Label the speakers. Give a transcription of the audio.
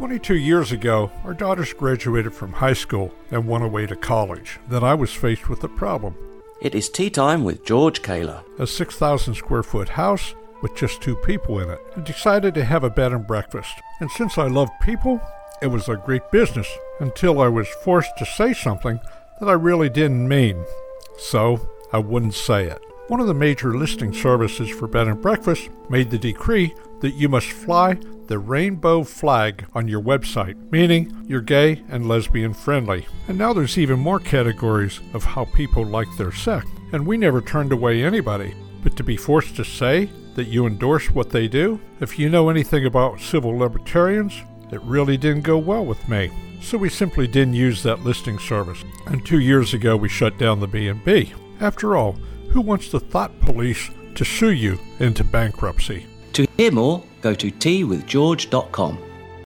Speaker 1: 22 years ago, our daughters graduated from high school and went away to college. Then I was faced with a problem.
Speaker 2: It is tea time with George Caylor.
Speaker 1: A 6,000 square foot house with just two people in it. I decided to have a bed and breakfast. And since I love people, it was a great business until I was forced to say something that I really didn't mean. So I wouldn't say it. One of the major listing services for bed and breakfast made the decree that you must fly the rainbow flag on your website, meaning you're gay and lesbian friendly. And now there's even more categories of how people like their sex. And we never turned away anybody. But to be forced to say that you endorse what they do, if you know anything about civil libertarians, it really didn't go well with me. So we simply didn't use that listing service. And 2 years ago we shut down the B&B. After all, who wants the thought police to sue you into bankruptcy?
Speaker 2: To hear more, go to teawithgeorge.com.